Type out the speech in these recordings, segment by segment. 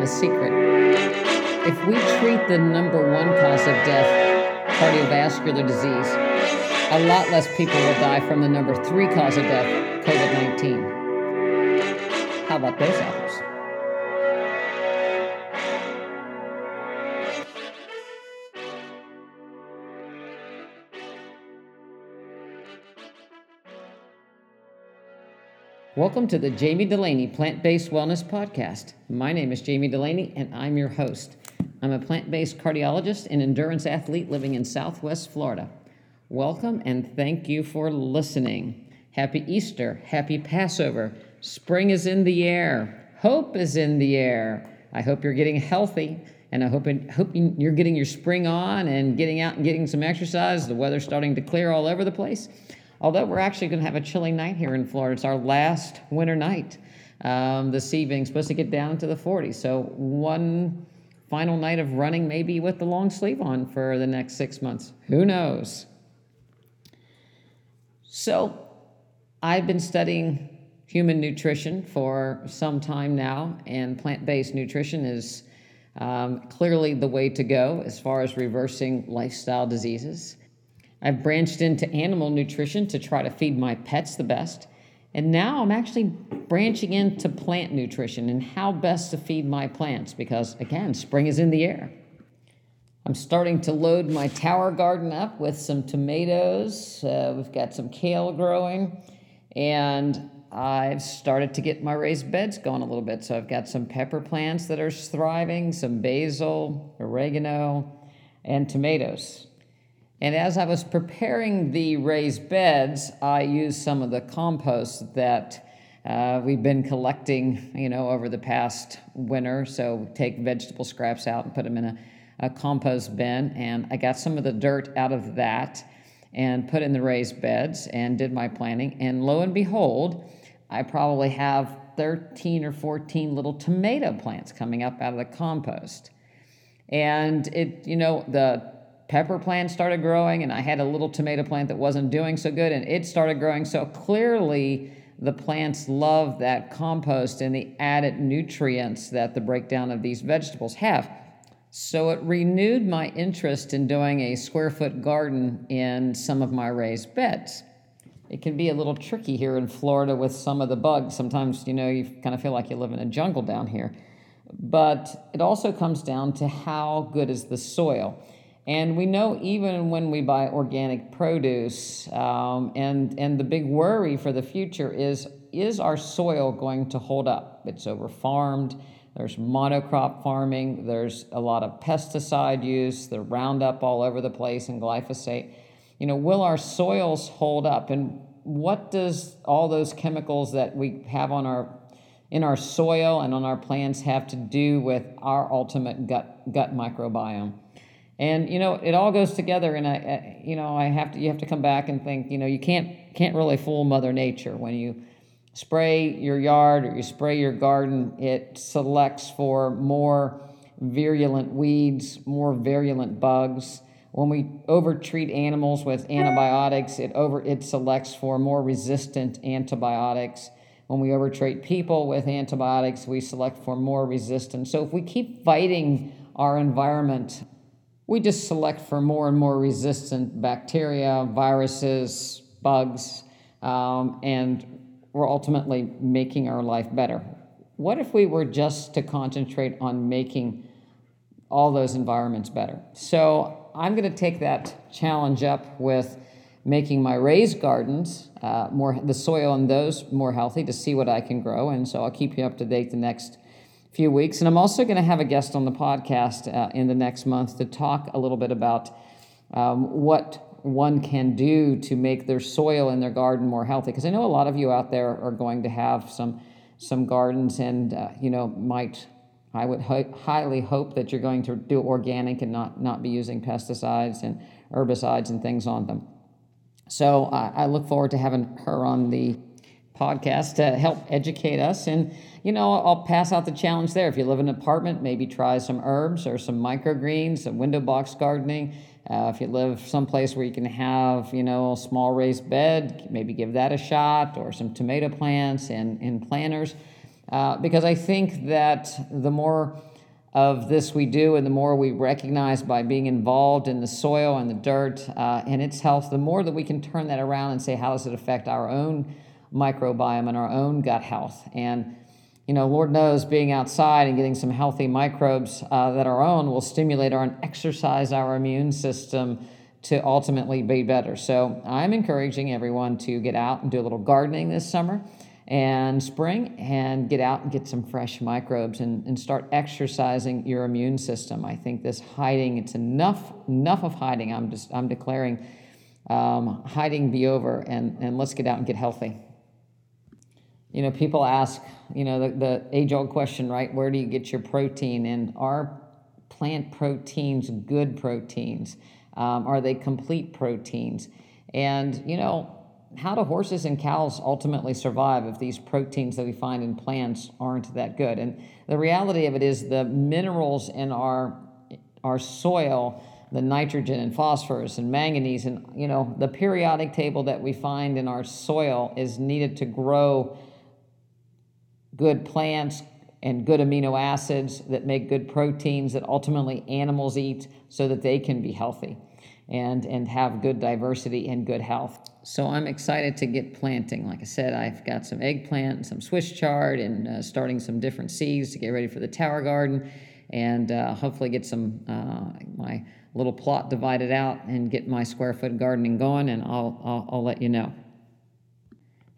a secret. If we treat the number one cause of death, cardiovascular disease, a lot less people will die from the number three cause of death, COVID 19. How about those? Welcome to the Jamie Delaney Plant Based Wellness Podcast. My name is Jamie Delaney, and I'm your host. I'm a plant based cardiologist and endurance athlete living in Southwest Florida. Welcome and thank you for listening. Happy Easter, happy Passover. Spring is in the air, hope is in the air. I hope you're getting healthy. And I hope, hope you're getting your spring on and getting out and getting some exercise. The weather's starting to clear all over the place. Although we're actually going to have a chilly night here in Florida. It's our last winter night um, this evening, supposed to get down to the 40s. So, one final night of running, maybe with the long sleeve on for the next six months. Who knows? So, I've been studying human nutrition for some time now, and plant based nutrition is um, clearly the way to go as far as reversing lifestyle diseases. I've branched into animal nutrition to try to feed my pets the best. And now I'm actually branching into plant nutrition and how best to feed my plants because, again, spring is in the air. I'm starting to load my tower garden up with some tomatoes. Uh, we've got some kale growing. And I've started to get my raised beds going a little bit. So I've got some pepper plants that are thriving, some basil, oregano, and tomatoes. And as I was preparing the raised beds, I used some of the compost that uh, we've been collecting, you know, over the past winter. So take vegetable scraps out and put them in a, a compost bin. And I got some of the dirt out of that and put in the raised beds and did my planting. And lo and behold, I probably have 13 or 14 little tomato plants coming up out of the compost. And it, you know, the pepper plant started growing, and I had a little tomato plant that wasn't doing so good, and it started growing. So clearly, the plants love that compost and the added nutrients that the breakdown of these vegetables have. So it renewed my interest in doing a square foot garden in some of my raised beds. It can be a little tricky here in Florida with some of the bugs. Sometimes, you know, you kind of feel like you live in a jungle down here. But it also comes down to how good is the soil. And we know even when we buy organic produce, um, and, and the big worry for the future is is our soil going to hold up? It's over farmed, there's monocrop farming, there's a lot of pesticide use, the Roundup all over the place, and glyphosate. You know, will our soils hold up? And what does all those chemicals that we have on our in our soil and on our plants have to do with our ultimate gut gut microbiome? And you know it all goes together and i you know i have to you have to come back and think you know you can't can't really fool mother nature when you spray your yard or you spray your garden it selects for more virulent weeds more virulent bugs. When we overtreat animals with antibiotics it over it selects for more resistant antibiotics. When we overtreat people with antibiotics we select for more resistance so if we keep fighting our environment we just select for more and more resistant bacteria, viruses, bugs, um, and we're ultimately making our life better. What if we were just to concentrate on making all those environments better? So I'm going to take that challenge up with making my raised gardens uh, more the soil in those more healthy to see what I can grow, and so I'll keep you up to date the next few weeks. And I'm also going to have a guest on the podcast uh, in the next month to talk a little bit about um, what one can do to make their soil in their garden more healthy. Because I know a lot of you out there are going to have some some gardens, and uh, you know might I would ho- highly hope that you're going to do organic and not not be using pesticides and herbicides and things on them. So uh, I look forward to having her on the podcast to help educate us. And, you know, I'll pass out the challenge there. If you live in an apartment, maybe try some herbs or some microgreens, some window box gardening. Uh, if you live someplace where you can have, you know, a small raised bed, maybe give that a shot or some tomato plants and, and planters. uh, because I think that the more of this we do and the more we recognize by being involved in the soil and the dirt uh, and its health, the more that we can turn that around and say, how does it affect our own microbiome and our own gut health? And you know, Lord knows being outside and getting some healthy microbes uh, that our own will stimulate our and exercise our immune system to ultimately be better. So I'm encouraging everyone to get out and do a little gardening this summer and spring and get out and get some fresh microbes and, and start exercising your immune system. I think this hiding, it's enough, enough of hiding. I'm just I'm declaring um, hiding be over and, and let's get out and get healthy. You know, people ask, you know, the, the age old question, right? Where do you get your protein? And are plant proteins good proteins? Um, are they complete proteins? And, you know, how do horses and cows ultimately survive if these proteins that we find in plants aren't that good? And the reality of it is the minerals in our our soil, the nitrogen and phosphorus and manganese and you know, the periodic table that we find in our soil is needed to grow good plants and good amino acids that make good proteins that ultimately animals eat so that they can be healthy and and have good diversity and good health. So I'm excited to get planting. Like I said, I've got some eggplant and some Swiss chard and uh, starting some different seeds to get ready for the tower garden and uh, hopefully get some uh, my little plot divided out and get my square foot gardening going and I'll, I'll, I'll let you know.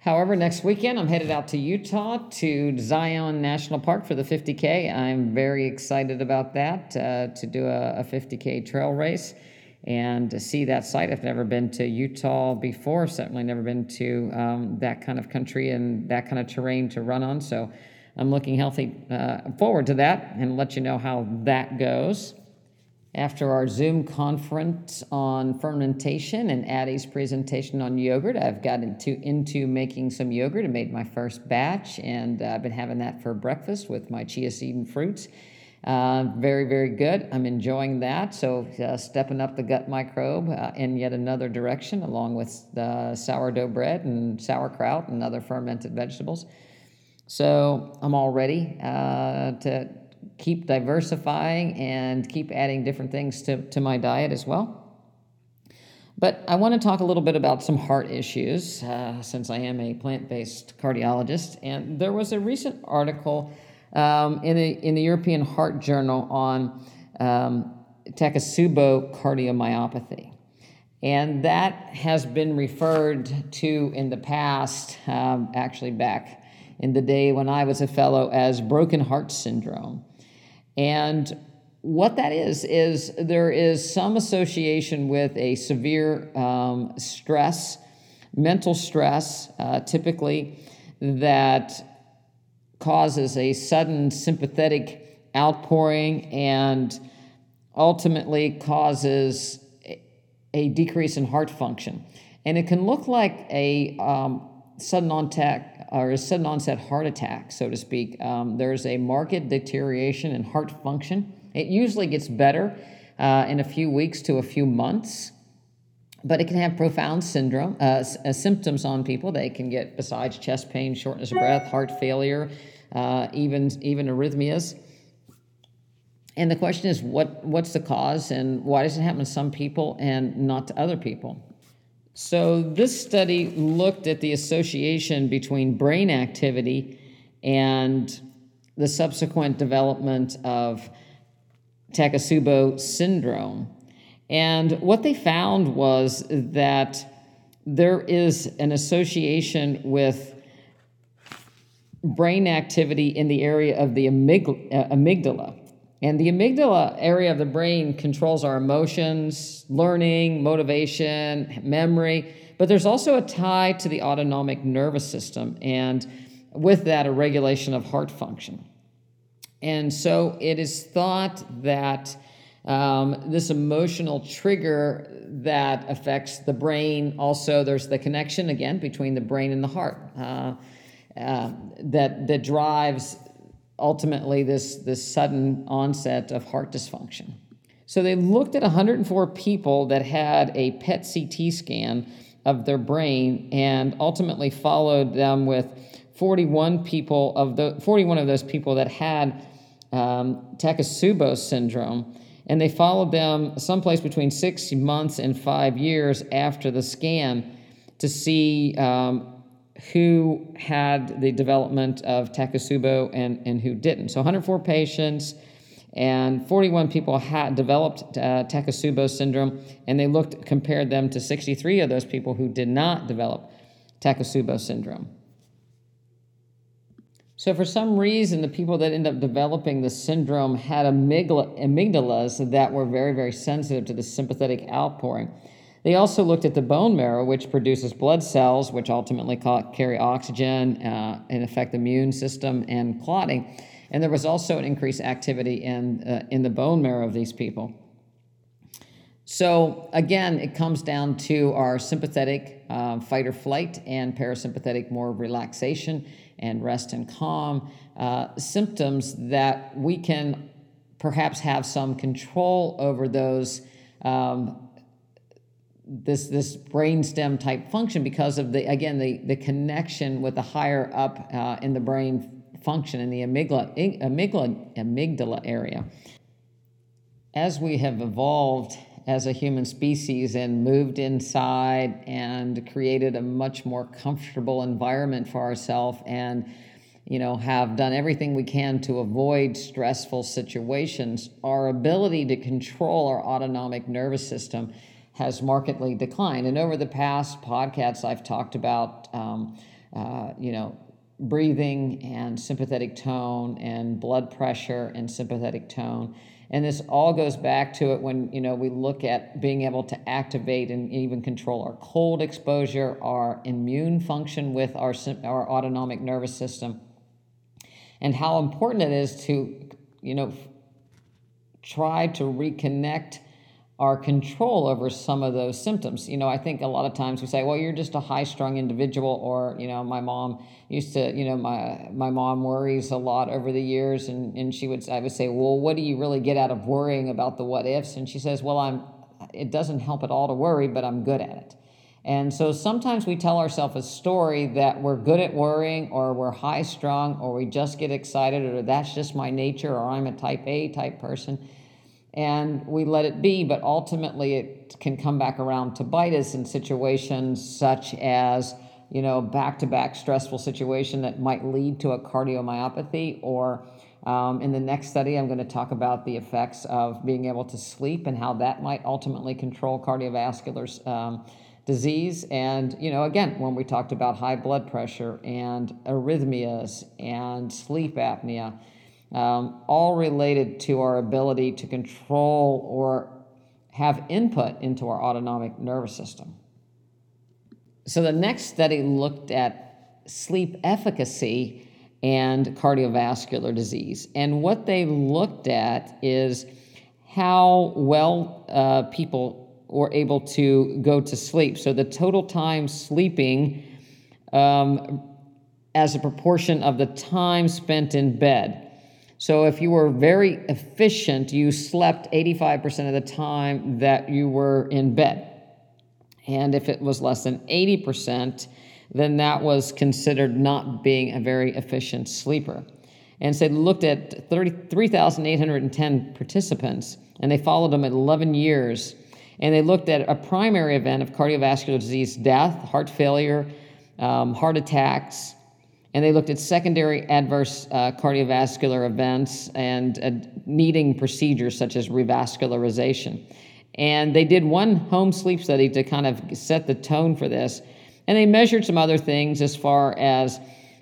However, next weekend I'm headed out to Utah to Zion National Park for the 50K. I'm very excited about that uh, to do a, a 50K trail race and to see that site. I've never been to Utah before, certainly never been to um, that kind of country and that kind of terrain to run on. So I'm looking healthy uh, forward to that and let you know how that goes. After our Zoom conference on fermentation and Addie's presentation on yogurt, I've gotten into, into making some yogurt and made my first batch, and uh, I've been having that for breakfast with my chia seed and fruits. Uh, very, very good. I'm enjoying that. So, uh, stepping up the gut microbe uh, in yet another direction, along with the sourdough bread and sauerkraut and other fermented vegetables. So, I'm all ready uh, to keep diversifying and keep adding different things to, to my diet as well. But I want to talk a little bit about some heart issues uh, since I am a plant based cardiologist. And there was a recent article um, in, the, in the European Heart Journal on um, Takotsubo cardiomyopathy. And that has been referred to in the past, um, actually back in the day when I was a fellow, as broken heart syndrome. And what that is, is there is some association with a severe um, stress, mental stress, uh, typically, that causes a sudden sympathetic outpouring and ultimately causes a decrease in heart function. And it can look like a um, sudden onset or a sudden onset heart attack, so to speak. Um, there's a marked deterioration in heart function. It usually gets better uh, in a few weeks to a few months but it can have profound syndrome uh, uh, symptoms on people. They can get besides chest pain, shortness of breath, heart failure, uh, even even arrhythmias. And the question is, what what's the cause, and why does it happen to some people and not to other people? So this study looked at the association between brain activity and the subsequent development of Takotsubo syndrome. And what they found was that there is an association with brain activity in the area of the uh, amygdala. And the amygdala area of the brain controls our emotions, learning, motivation, memory, but there's also a tie to the autonomic nervous system, and with that, a regulation of heart function. And so it is thought that um, this emotional trigger that affects the brain. Also, there's the connection again between the brain and the heart uh, uh, that that drives ultimately this this sudden onset of heart dysfunction. So they looked at 104 people that had a PET CT scan of their brain and ultimately followed them with 41 people of the 41 of those people that had um, Takotsubo syndrome, and they followed them someplace between six months and five years after the scan to see um, who had the development of Takotsubo and, and who didn't. So 104 patients and 41 people had developed uh, Takotsubo syndrome, and they looked compared them to 63 of those people who did not develop Takotsubo syndrome. So, for some reason, the people that end up developing the syndrome had amygdala, amygdalas that were very, very sensitive to the sympathetic outpouring. They also looked at the bone marrow, which produces blood cells, which ultimately carry oxygen uh, and affect the immune system and clotting. And there was also an increased activity in, uh, in the bone marrow of these people. So, again, it comes down to our sympathetic uh, fight or flight and parasympathetic more relaxation and rest and calm uh, symptoms that we can perhaps have some control over those. Um, this this brainstem type function because of the again the the connection with the higher up uh, in the brain function in the amygdala, amygdala amygdala area. As we have evolved as a human species and moved inside and created a much more comfortable environment for ourselves and you know have done everything we can to avoid stressful situations our ability to control our autonomic nervous system has markedly declined. And over the past podcasts i've talked about um, uh, you know breathing and sympathetic tone and blood pressure and sympathetic tone. And this all goes back to it when you know we look at being able to activate and even control our cold exposure, our immune function with our our autonomic nervous system, and how important it is to you know try to reconnect our control over some of those symptoms. You know, I think a lot of times we say, well, you're just a high strung individual, or, you know, my mom used to, you know, my, my mom worries a lot over the years. And, and she would, I would say, well, what do you really get out of worrying about the what ifs? And she says, well, I'm, it doesn't help at all to worry, but I'm good at it. And so sometimes we tell ourselves a story that we're good at worrying, or we're high strung, or we just get excited, or that's just my nature, or I'm a type A type person and we let it be, but ultimately it can come back around to bite us in situations such as, you know, back to back stressful situation that might lead to a cardiomyopathy. Or um, in the next study, I'm going to talk about the effects of being able to sleep and how that might ultimately control cardiovascular um, disease. And, you know, again, when we talked about high blood pressure and arrhythmias and sleep apnea um, all related to our ability to control or have input into our autonomic nervous system. So the next study looked at sleep efficacy and cardiovascular disease. And what they looked at is how well uh, people were able to go to sleep. So the total time sleeping um, as a proportion of the time spent in bed. So if you were very efficient, you slept 85% of the time that you were in bed. And if it was less than 80%, then that was considered not being a very efficient sleeper. And so they looked at 3,810 participants, and they followed them at 11 years. And they looked at a primary event of cardiovascular disease, death, heart failure, um, heart attacks, and they looked at secondary adverse uh, cardiovascular events and uh, needing procedures such as revascularization. And they did one home sleep study to kind of set the tone for this. And they measured some other things as far as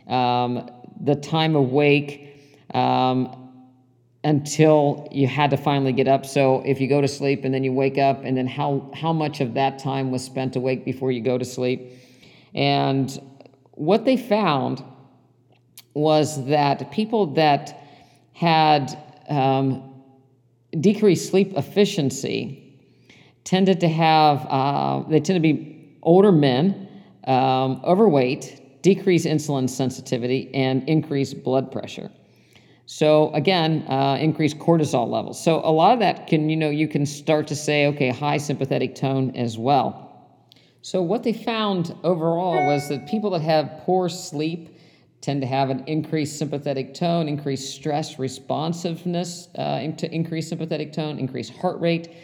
um, the time awake um, until you had to finally get up. So if you go to sleep and then you wake up, and then how, how much of that time was spent awake before you go to sleep. And what they found was that people that had um, decreased sleep efficiency tended to have, uh, they tend to be older men, um, overweight, decreased insulin sensitivity, and increased blood pressure. So again, uh, increased cortisol levels. So a lot of that can, you know, you can start to say, okay, high sympathetic tone as well. So what they found overall was that people that have poor sleep tend to have an increased sympathetic tone, increased stress responsiveness uh, to increased sympathetic tone, increased heart rate,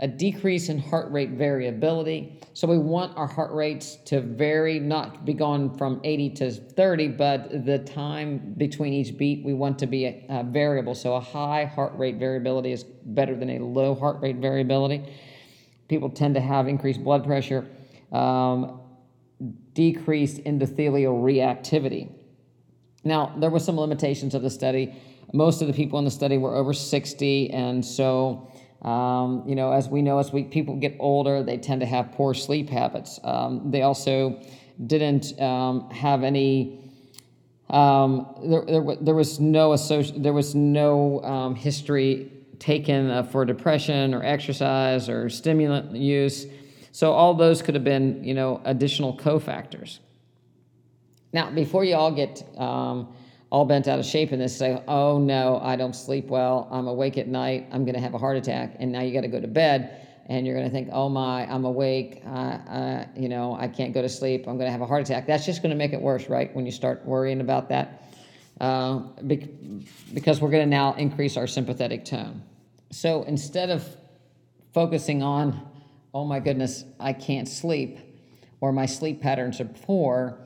a decrease in heart rate variability. So we want our heart rates to vary, not be gone from 80 to 30, but the time between each beat we want to be uh, variable. So a high heart rate variability is better than a low heart rate variability. People tend to have increased blood pressure, um, decreased endothelial reactivity. Now, there were some limitations of the study. Most of the people in the study were over 60, and so, um, you know, as we know, as we people get older, they tend to have poor sleep habits. Um, they also didn't um, have any. Um, there, there, there, was no associ- there was no um, history taken uh, for depression or exercise or stimulant use. So all those could have been, you know, additional cofactors. Now, before you all get um, all bent out of shape in this, say, oh no, I don't sleep well. I'm awake at night. I'm going to have a heart attack. And now you got to go to bed and you're going to think, oh my, I'm awake. Uh, uh, you know, I can't go to sleep. I'm going to have a heart attack. That's just going to make it worse, right? When you start worrying about that. Uh, because we're going to now increase our sympathetic tone. So instead of focusing on, oh my goodness, I can't sleep, or my sleep patterns are poor,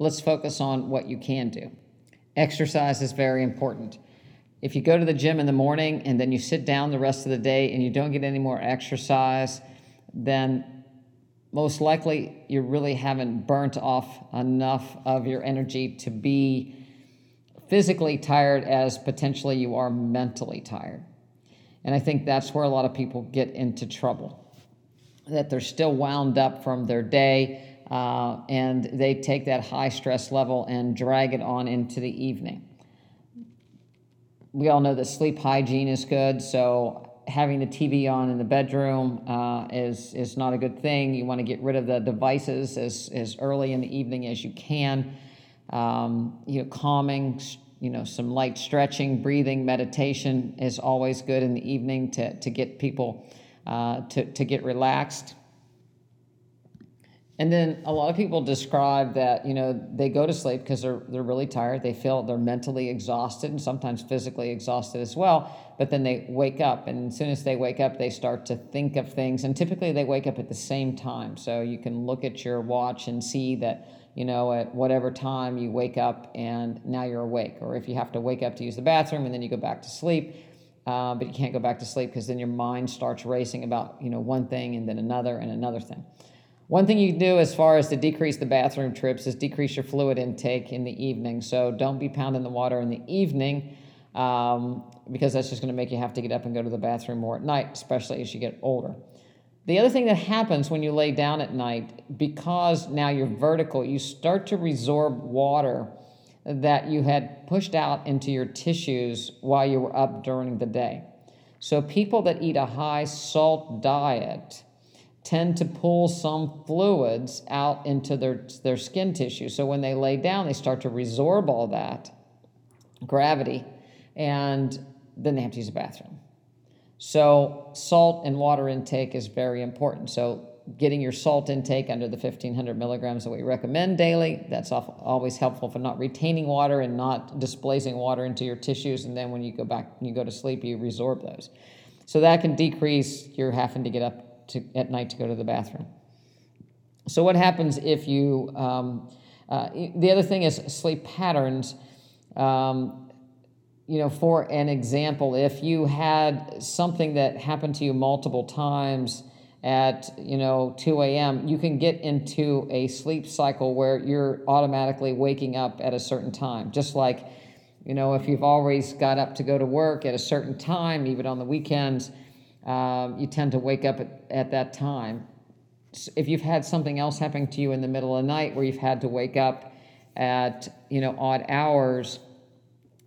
let's focus on what you can do. Exercise is very important. If you go to the gym in the morning and then you sit down the rest of the day and you don't get any more exercise, then most likely you really haven't burnt off enough of your energy to be physically tired as potentially you are mentally tired. And I think that's where a lot of people get into trouble. That they're still wound up from their day uh, and they take that high stress level and drag it on into the evening. We all know that sleep hygiene is good, so having the TV on in the bedroom uh, is is not a good thing. You want to get rid of the devices as as early in the evening as you can. Um, you know, calming, you know, some light stretching, breathing, meditation is always good in the evening to to get people uh, to to get relaxed. And then a lot of people describe that, you know, they go to sleep because they're, they're really tired. They feel they're mentally exhausted and sometimes physically exhausted as well. But then they wake up, and as soon as they wake up, they start to think of things. And typically they wake up at the same time. So you can look at your watch and see that, you know, at whatever time you wake up and now you're awake. Or if you have to wake up to use the bathroom and then you go back to sleep. Uh, but you can't go back to sleep because then your mind starts racing about, you know, one thing and then another and another thing. One thing you can do as far as to decrease the bathroom trips is decrease your fluid intake in the evening. So don't be pounding the water in the evening um, because that's just going to make you have to get up and go to the bathroom more at night, especially as you get older. The other thing that happens when you lay down at night, because now you're vertical, you start to resorb water that you had pushed out into your tissues while you were up during the day. So people that eat a high salt diet, tend to pull some fluids out into their, their skin tissue. So when they lay down, they start to resorb all that gravity, and then they have to use the bathroom. So salt and water intake is very important. So getting your salt intake under the 1500 milligrams that we recommend daily, that's always helpful for not retaining water and not displacing water into your tissues. And then when you go back, and you go to sleep, you resorb those. So that can decrease your having to get up to, at night to go to the bathroom. So, what happens if you, um, uh, the other thing is sleep patterns. Um, you know, for an example, if you had something that happened to you multiple times at, you know, 2 a.m., you can get into a sleep cycle where you're automatically waking up at a certain time. Just like, you know, if you've always got up to go to work at a certain time, even on the weekends, um, you tend to wake up at, at that time. If you've had something else happen to you in the middle of the night where you've had to wake up at you know odd hours,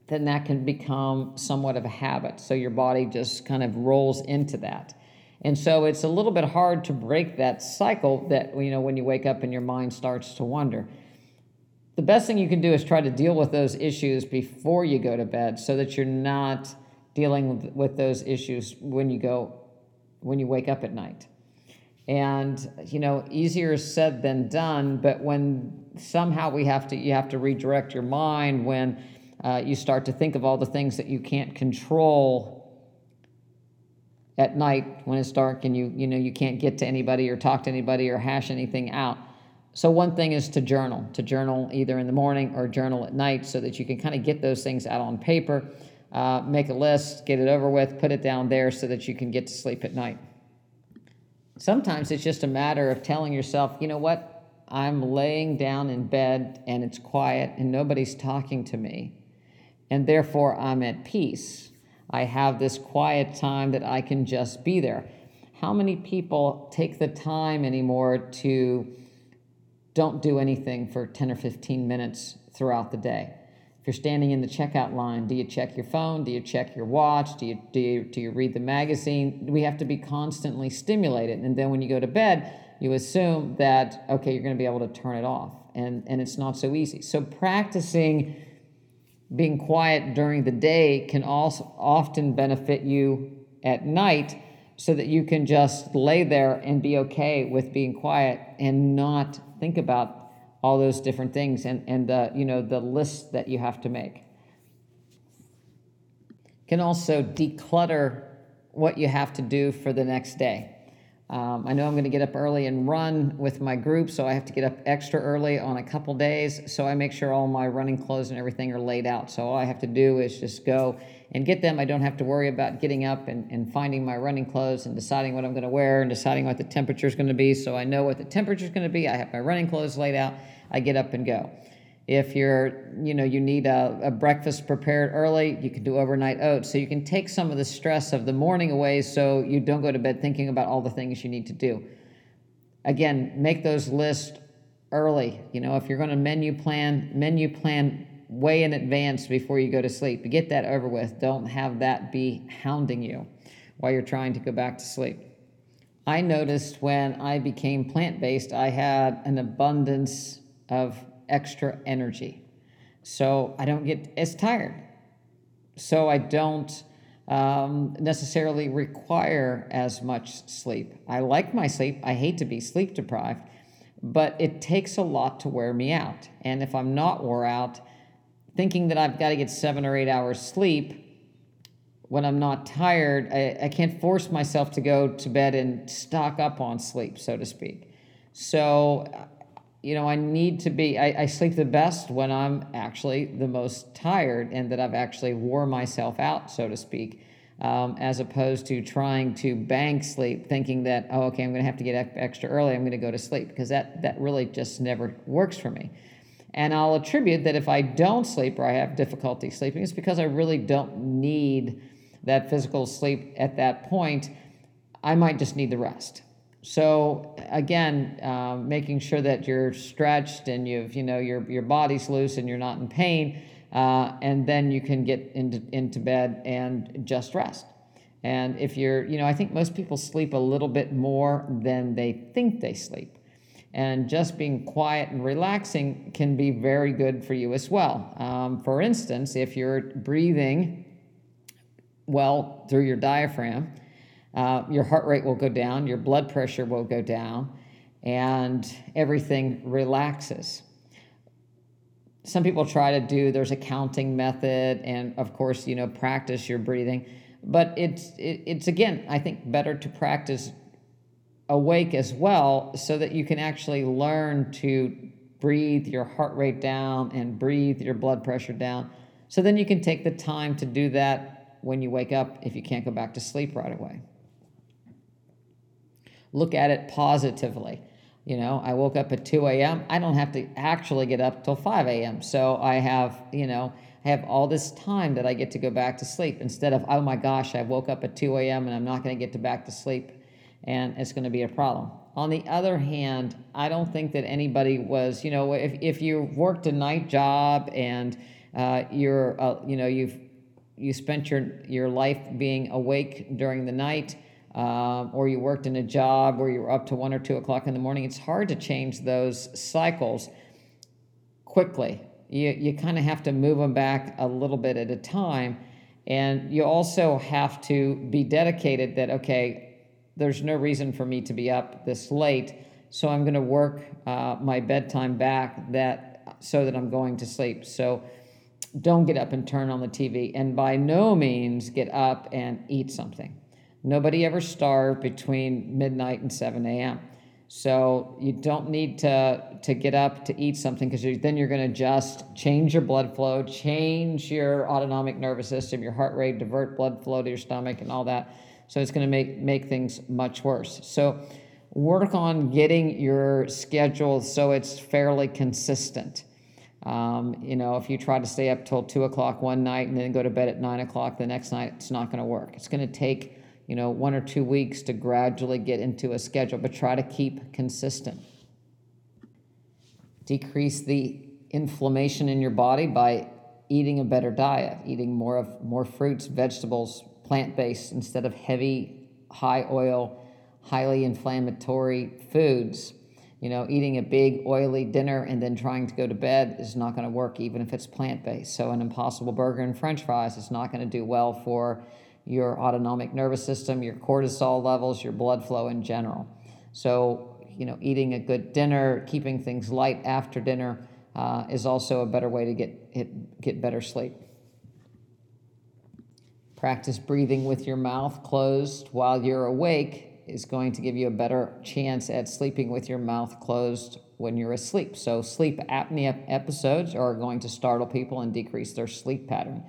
then that can become somewhat of a habit. So your body just kind of rolls into that. And so it's a little bit hard to break that cycle that you know when you wake up and your mind starts to wander. The best thing you can do is try to deal with those issues before you go to bed so that you're not dealing with, those issues when you go when you wake up at night. And, you know, easier said than done, but when somehow we have to, you have to redirect your mind when uh, you start to think of all the things that you can't control at night when it's dark and you you know you can't get to anybody or talk to anybody or hash anything out. So one thing is to journal to journal either in the morning or journal at night so that you can kind of get those things out on paper uh, make a list get it over with put it down there so that you can get to sleep at night sometimes it's just a matter of telling yourself you know what i'm laying down in bed and it's quiet and nobody's talking to me and therefore i'm at peace I have this quiet time that I can just be there. How many people take the time anymore to don't do anything for 10 or 15 minutes throughout the day? If you're standing in the checkout line, do you check your phone? Do you check your watch? Do you, do you, do you read the magazine? We have to be constantly stimulated. And then when you go to bed, you assume that, okay, you're going to be able to turn it off. And, and it's not so easy. So practicing being quiet during the day can also often benefit you at night so that you can just lay there and be okay with being quiet and not think about all those different things and, and the, you know, the list that you have to make. Can also declutter what you have to do for the next day. Um, I know I'm going to get up early and run with my group, so I have to get up extra early on a couple days. So I make sure all my running clothes and everything are laid out. So all I have to do is just go and get them. I don't have to worry about getting up and, and finding my running clothes and deciding what I'm going to wear and deciding what the temperature is going to be. So I know what the temperature is going to be. I have my running clothes laid out. I get up and go. If you're, you know, you need a, a, breakfast prepared early, you can do overnight oats. So you can take some of the stress of the morning away so you don't go to bed thinking about all the things you need to do. Again, make those lists early. You know, if you're going to menu plan, menu plan way in advance before you go to sleep. Get that over with. Don't have that be hounding you while you're trying to go back to sleep. I noticed when I became plant based, I had an abundance of extra energy. So I don't get as tired. So I don't um, necessarily require as much sleep. I like my sleep. I hate to be sleep deprived, but it takes a lot to wear me out. And if I'm not wore out, thinking that I've got to get seven or eight hours sleep when I'm not tired, I, I can't force myself to go to bed and stock up on sleep, so to speak. So you know, I need to be, I, I, sleep the best when I'm actually the most tired and that I've actually wore myself out, so to speak, um, as opposed to trying to bank sleep, thinking that, oh, okay, I'm going to have to get extra early, I'm going to go to sleep, because that, that really just never works for me. And I'll attribute that if I don't sleep or I have difficulty sleeping, it's because I really don't need that physical sleep at that point. I might just need the rest. So again, uh, making sure that you're stretched and you've you know your your body's loose and you're not in pain, uh, and then you can get into into bed and just rest. And if you're you know I think most people sleep a little bit more than they think they sleep, and just being quiet and relaxing can be very good for you as well. Um, for instance, if you're breathing well through your diaphragm uh, your heart rate will go down, your blood pressure will go down, and everything relaxes. Some people try to do, there's a counting method, and of course, you know, practice your breathing. But it's, it, it's again, I think, better to practice awake as well so that you can actually learn to breathe your heart rate down and breathe your blood pressure down. So then you can take the time to do that when you wake up if you can't go back to sleep right away look at it positively. You know, I woke up at 2 a.m. I don't have to actually get up till 5 a.m. So I have, you know, I have all this time that I get to go back to sleep instead of, oh my gosh, I woke up at 2 a.m. and I'm not going to get to back to sleep and it's going to be a problem. On the other hand, I don't think that anybody was, you know, if, if you worked a night job and uh, you're, uh, you know, you've you spent your your life being awake during the night um, or you worked in a job where you were up to one or two o'clock in the morning, it's hard to change those cycles quickly. You, you kind of have to move them back a little bit at a time. And you also have to be dedicated that, okay, there's no reason for me to be up this late. So I'm going to work uh, my bedtime back that so that I'm going to sleep. So don't get up and turn on the TV. And by no means get up and eat something. Nobody ever starved between midnight and 7 a.m. So you don't need to to get up to eat something because then you're going to just change your blood flow, change your autonomic nervous system, your heart rate, divert blood flow to your stomach, and all that. So it's going to make make things much worse. So work on getting your schedule so it's fairly consistent. Um, you know, if you try to stay up till two o'clock one night and then go to bed at nine o'clock the next night, it's not going to work. It's going to take you know one or two weeks to gradually get into a schedule, but try to keep consistent. Decrease the inflammation in your body by eating a better diet, eating more of more fruits, vegetables, plant-based instead of heavy, high oil, highly inflammatory foods. You know, eating a big oily dinner and then trying to go to bed is not going to work, even if it's plant based. So, an impossible burger and french fries is not going to do well for your autonomic nervous system, your cortisol levels, your blood flow in general. So, you know, eating a good dinner, keeping things light after dinner uh, is also a better way to get, get better sleep. Practice breathing with your mouth closed while you're awake is going to give you a better chance at sleeping with your mouth closed when you're asleep. So, sleep apnea episodes are going to startle people and decrease their sleep pattern.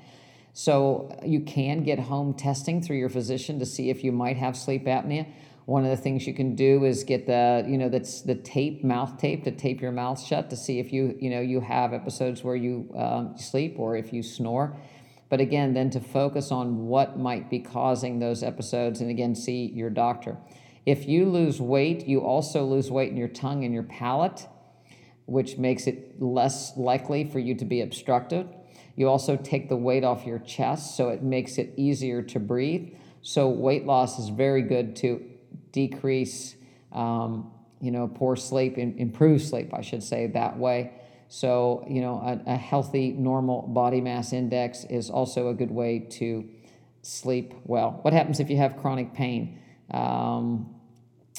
So, you can get home testing through your physician to see if you might have sleep apnea. One of the things you can do is get the, you know, that's the tape, mouth tape to tape your mouth shut to see if you, you know, you have episodes where you um, sleep or if you snore. But again, then to focus on what might be causing those episodes and again, see your doctor. If you lose weight, you also lose weight in your tongue and your palate, which makes it less likely for you to be obstructive. You also take the weight off your chest, so it makes it easier to breathe. So, weight loss is very good to decrease, um, you know, poor sleep, improve sleep, I should say, that way. So, you know, a, a, healthy, normal body mass index is also a good way to sleep well. What happens if you have chronic pain? Um,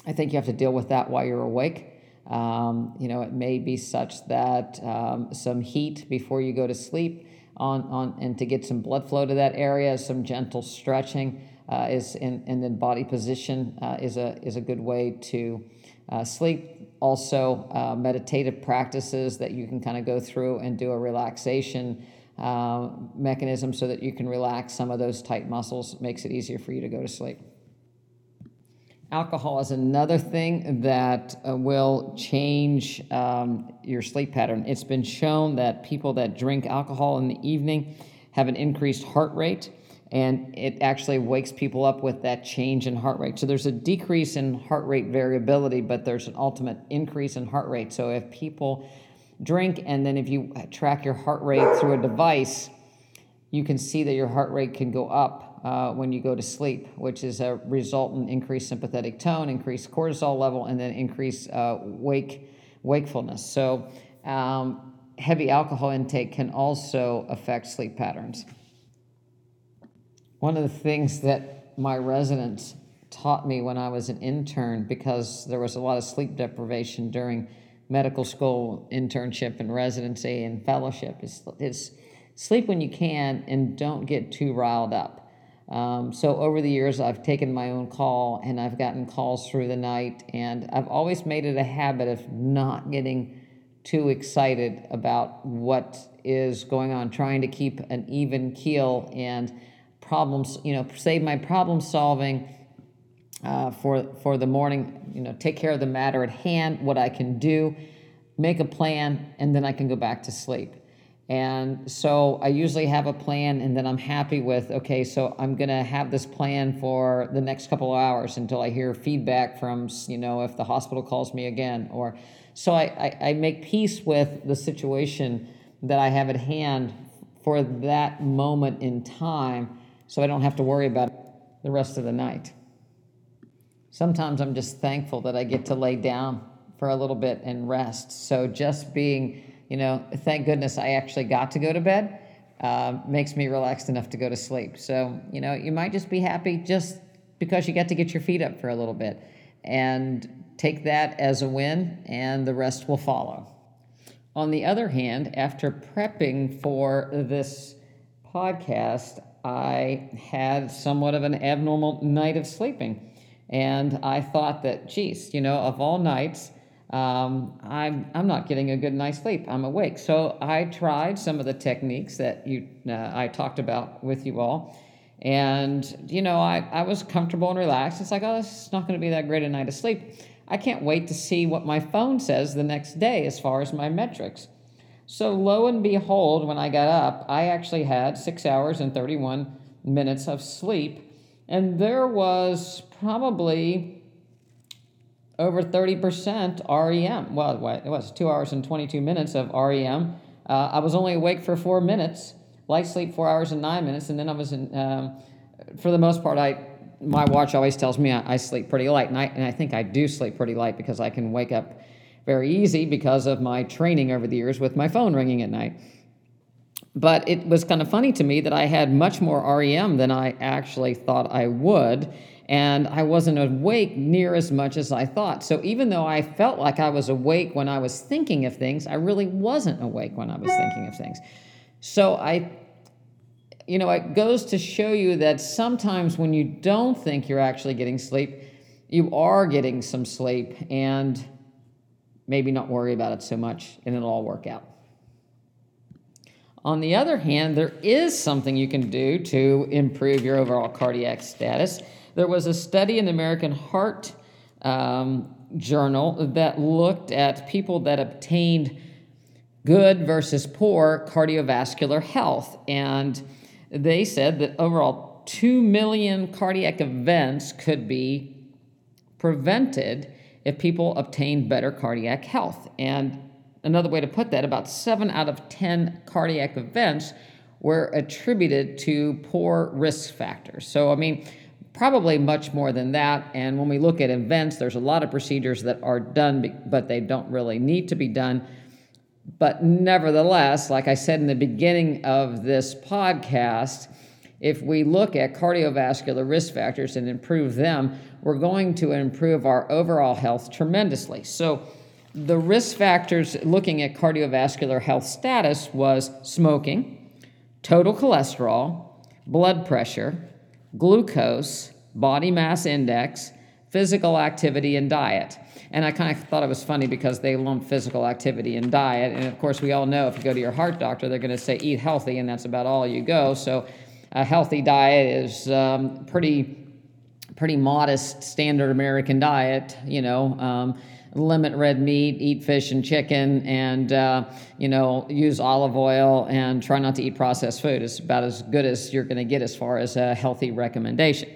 I think you have to deal with that while you're awake. Um, you know, it may be such that um, some heat before you go to sleep on, on and to get some blood flow to that area, some gentle stretching uh, is in, in the body position uh, is a is a good way to uh, sleep. Also uh, meditative practices that you can kind of go through and do a relaxation uh, mechanism so that you can relax some of those tight muscles makes it easier for you to go to sleep alcohol is another thing that uh, will change um, your sleep pattern it's been shown that people that drink alcohol in the evening have an increased heart rate and it actually wakes people up with that change in heart rate. So there's a decrease in heart rate variability, but there's an ultimate increase in heart rate. So if people drink and then if you track your heart rate through a device, you can see that your heart rate can go up uh, when you go to sleep, which is a resultant in increased sympathetic tone, increased cortisol level, and then increased uh, wake wakefulness. So um, heavy alcohol intake can also affect sleep patterns. One of the things that my residents taught me when I was an intern, because there was a lot of sleep deprivation during medical school internship and residency and fellowship, is, is sleep when you can and don't get too riled up. Um, so over the years, I've taken my own call and I've gotten calls through the night, and I've always made it a habit of not getting too excited about what is going on, trying to keep an even keel and problems, you know, save my problem solving uh, for, for the morning, you know, take care of the matter at hand, what I can do, make a plan, and then I can go back to sleep. And so I usually have a plan, and then I'm happy with, okay, so I'm going to have this plan for the next couple of hours until I hear feedback from, you know, if the hospital calls me again. Or so I, I, I make peace with the situation that I have at hand for that moment in time so I don't have to worry about the rest of the night. Sometimes I'm just thankful that I get to lay down for a little bit and rest. So just being, you know, thank goodness I actually got to go to bed uh, makes me relaxed enough to go to sleep. So, you know, you might just be happy just because you got to get your feet up for a little bit and take that as a win, and the rest will follow. On the other hand, after prepping for this podcast, I had somewhat of an abnormal night of sleeping. And I thought that, geez, you know, of all nights, um, I'm, I'm not getting a good night's sleep. I'm awake. So I tried some of the techniques that you, uh, I talked about with you all. And, you know, I, I was comfortable and relaxed. It's like, oh, is not going to be that great a night of sleep. I can't wait to see what my phone says the next day as far as my metrics. So, lo and behold, when I got up, I actually had six hours and 31 minutes of sleep. And there was probably over 30% REM. Well, it was two hours and 22 minutes of REM. Uh, I was only awake for four minutes, light sleep four hours and nine minutes, and then I was in, um, for the most part, I my watch always tells me I, I sleep pretty light, and I, and I think I do sleep pretty light because I can wake up very easy because of my training over the years with my phone ringing at night. But it was kind of funny to me that I had much more REM than I actually thought I would and I wasn't awake near as much as I thought. So even though I felt like I was awake when I was thinking of things, I really wasn't awake when I was thinking of things. So I, you know, it goes to show you that sometimes when you don't think you're actually getting sleep, you are getting some sleep and maybe not worry about it so much and it'll all work out. On the other hand, there is something you can do to improve your overall cardiac status there was a study in the American Heart um, Journal that looked at people that obtained good versus poor cardiovascular health. And they said that overall, 2 million cardiac events could be prevented if people obtained better cardiac health. And another way to put that, about 7 out of 10 cardiac events were attributed to poor risk factors. So, I mean, probably much more than that. And when we look at events, there's a lot of procedures that are done, but they don't really need to be done. But nevertheless, like I said in the beginning of this podcast, if we look at cardiovascular risk factors and improve them, we're going to improve our overall health tremendously. So, the risk factors looking at cardiovascular health status was smoking, total cholesterol, blood pressure, glucose, body mass index, physical activity, and diet. And I kind of thought it was funny because they lump physical activity and diet. And of course, we all know if you go to your heart doctor, they're going to say eat healthy, and that's about all you go. So a healthy diet is um, pretty pretty modest standard American diet, you know. Um, limit red meat, eat fish and chicken, and uh, you know use olive oil and try not to eat processed food. It's about as good as you're going to get as far as a healthy recommendation.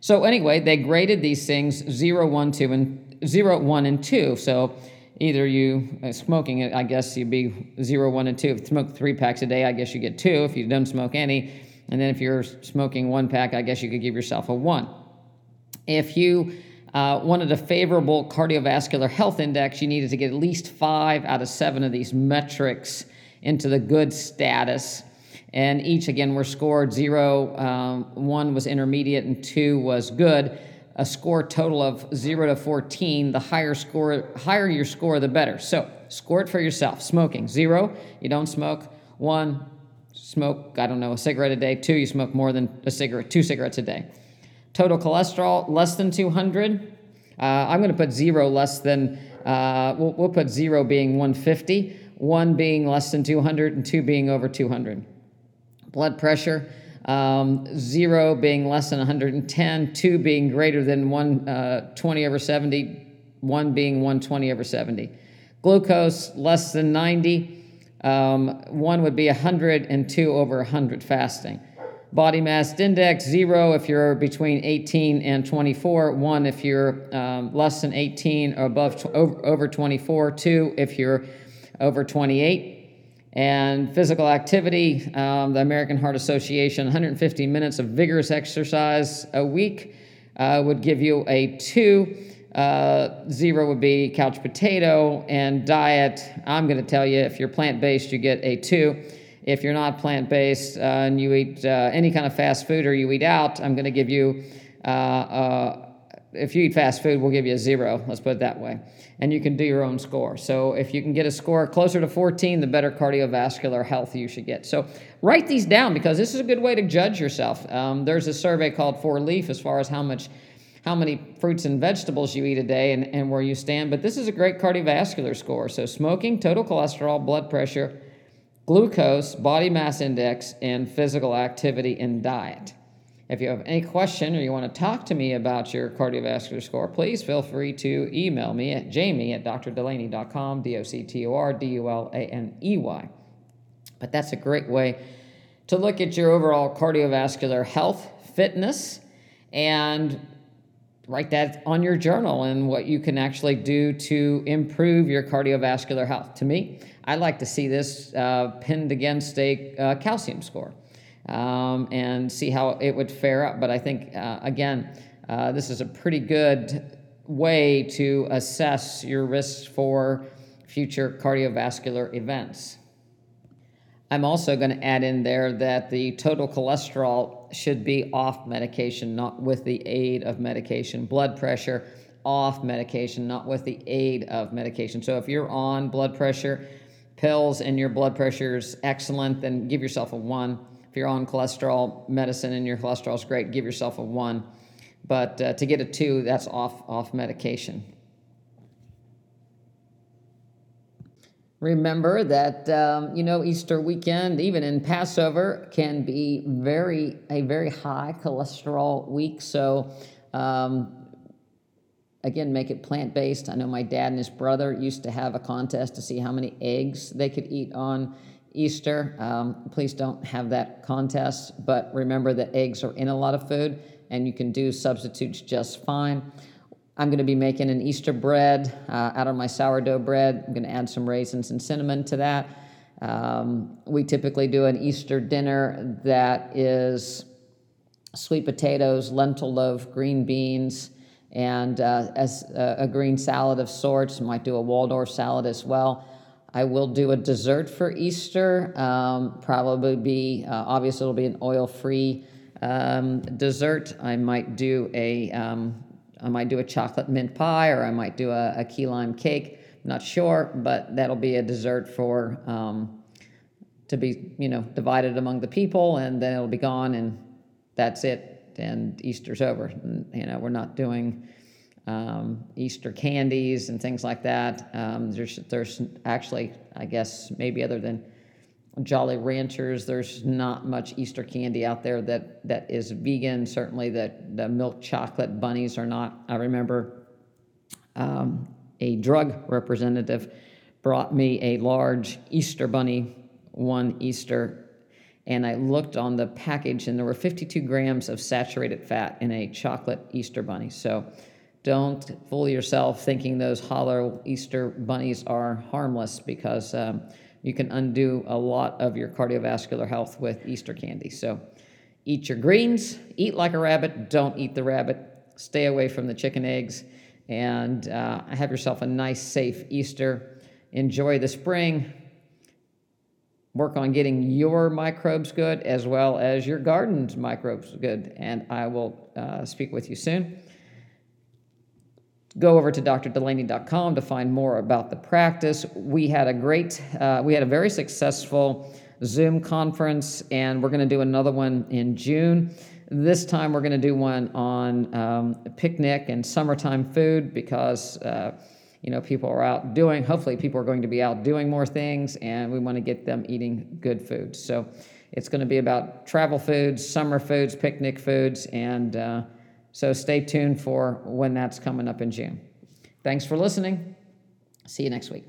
So anyway, they graded these things 0, 1, 2, and 0, 1, and 2. So either you uh, smoking it, I guess you'd be 0, 1, and 2. If you smoke three packs a day, I guess you get two. If you don't smoke any, and then if you're smoking one pack, I guess you could give yourself a one. If you uh, wanted a favorable cardiovascular health index, you needed to get at least five out of seven of these metrics into the good status. And each, again, were scored zero, um, one was intermediate, and two was good. A score total of zero to 14. The higher score, higher your score, the better. So score it for yourself. Smoking, zero, you don't smoke. One, smoke, I don't know, a cigarette a day. Two, you smoke more than a cigarette, two cigarettes a day. Total cholesterol less than 200. Uh, I'm going to put zero less than, uh, we'll, we'll put zero being 150, one being less than 200, and two being over 200. Blood pressure, um, zero being less than 110, two being greater than 120 uh, over 70, one being 120 over 70. Glucose less than 90, um, one would be 100, and two over 100 fasting. Body mass index, zero if you're between 18 and 24, one if you're um, less than 18 or above over, over 24, two if you're over 28. And physical activity, um, the American Heart Association, 150 minutes of vigorous exercise a week uh, would give you a two. Uh, zero would be couch potato, and diet, I'm going to tell you if you're plant based, you get a two. If you're not plant based uh, and you eat uh, any kind of fast food or you eat out, I'm going to give you uh, uh, if you eat fast food, we'll give you a zero. Let's put it that way. And you can do your own score. So if you can get a score closer to 14, the better cardiovascular health you should get. So write these down because this is a good way to judge yourself. Um, there's a survey called Four Leaf as far as how much how many fruits and vegetables you eat a day and, and where you stand. But this is a great cardiovascular score. So smoking, total cholesterol, blood pressure, glucose, body mass index, and physical activity and diet. If you have any question or you want to talk to me about your cardiovascular score, please feel free to email me at jamie at drdulaney.com, D O C T O R D U L A N E Y. But that's a great way to look at your overall cardiovascular health, fitness, and write that on your journal and what you can actually do to improve your cardiovascular health. To me, I like to see this uh, pinned against a uh, calcium score um, and see how it would fare up. But I think, uh, again, uh, this is a pretty good way to assess your risks for future cardiovascular events. I'm also going to add in there that the total cholesterol should be off medication, not with the aid of medication. Blood pressure off medication, not with the aid of medication. So if you're on blood pressure pills and your blood pressure is excellent, then give yourself a one. If you're on cholesterol medicine and your cholesterol is great, give yourself a one. But uh, to get a two, that's off off medication. Remember that um, you know Easter weekend, even in Passover, can be very a very high cholesterol week. So um, again, make it plant based. I know my dad and his brother used to have a contest to see how many eggs they could eat on Easter. Um, please don't have that contest, but remember that eggs are in a lot of food and you can do substitutes just fine. I'm going to be making an Easter bread uh, out of my sourdough bread. I'm going to add some raisins and cinnamon to that. Um, we typically do an Easter dinner that is sweet potatoes, lentil loaf, green beans, and uh, as a, a green salad of sorts. Might do a Waldorf salad as well. I will do a dessert for Easter. Um, probably be, uh, obviously, it'll be an oil free um, dessert. I might do a, um, I might do a chocolate mint pie or I might do a, a key lime cake. not sure, but that'll be a dessert for, um, to be, you know, divided among the people and then it'll be gone and that's it. And Easter's over. And, you know, we're not doing, um, Easter candies and things like that. Um, there's there's actually, I guess, maybe other than Jolly Ranchers, there's not much Easter candy out there that that is vegan. Certainly, that the milk chocolate bunnies are not. I remember um, a drug representative brought me a large Easter bunny one Easter. And I looked on the package, and there were 52 grams of saturated fat in a chocolate Easter bunny. So, don't fool yourself thinking those hollow Easter bunnies are harmless because um, you can undo a lot of your cardiovascular health with Easter candy. So eat your greens, eat like a rabbit, don't eat the rabbit, stay away from the chicken eggs, and uh, have yourself a nice, safe Easter. Enjoy the spring. Work on getting your microbes good as well as your garden's microbes good. And I will uh, speak with you soon. Go over to drdulaney.com to find more about the practice. We had a great, uh, we had a very successful Zoom conference, and we're going to do another one in June. This time, we're going to do one on um, picnic and summertime food because uh, you know people are out doing. Hopefully, people are going to be out doing more things, and we want to get them eating good food. So, it's going to be about travel foods, summer foods, picnic foods, and uh, so stay tuned for when that's coming up in June. Thanks for listening. See you next week.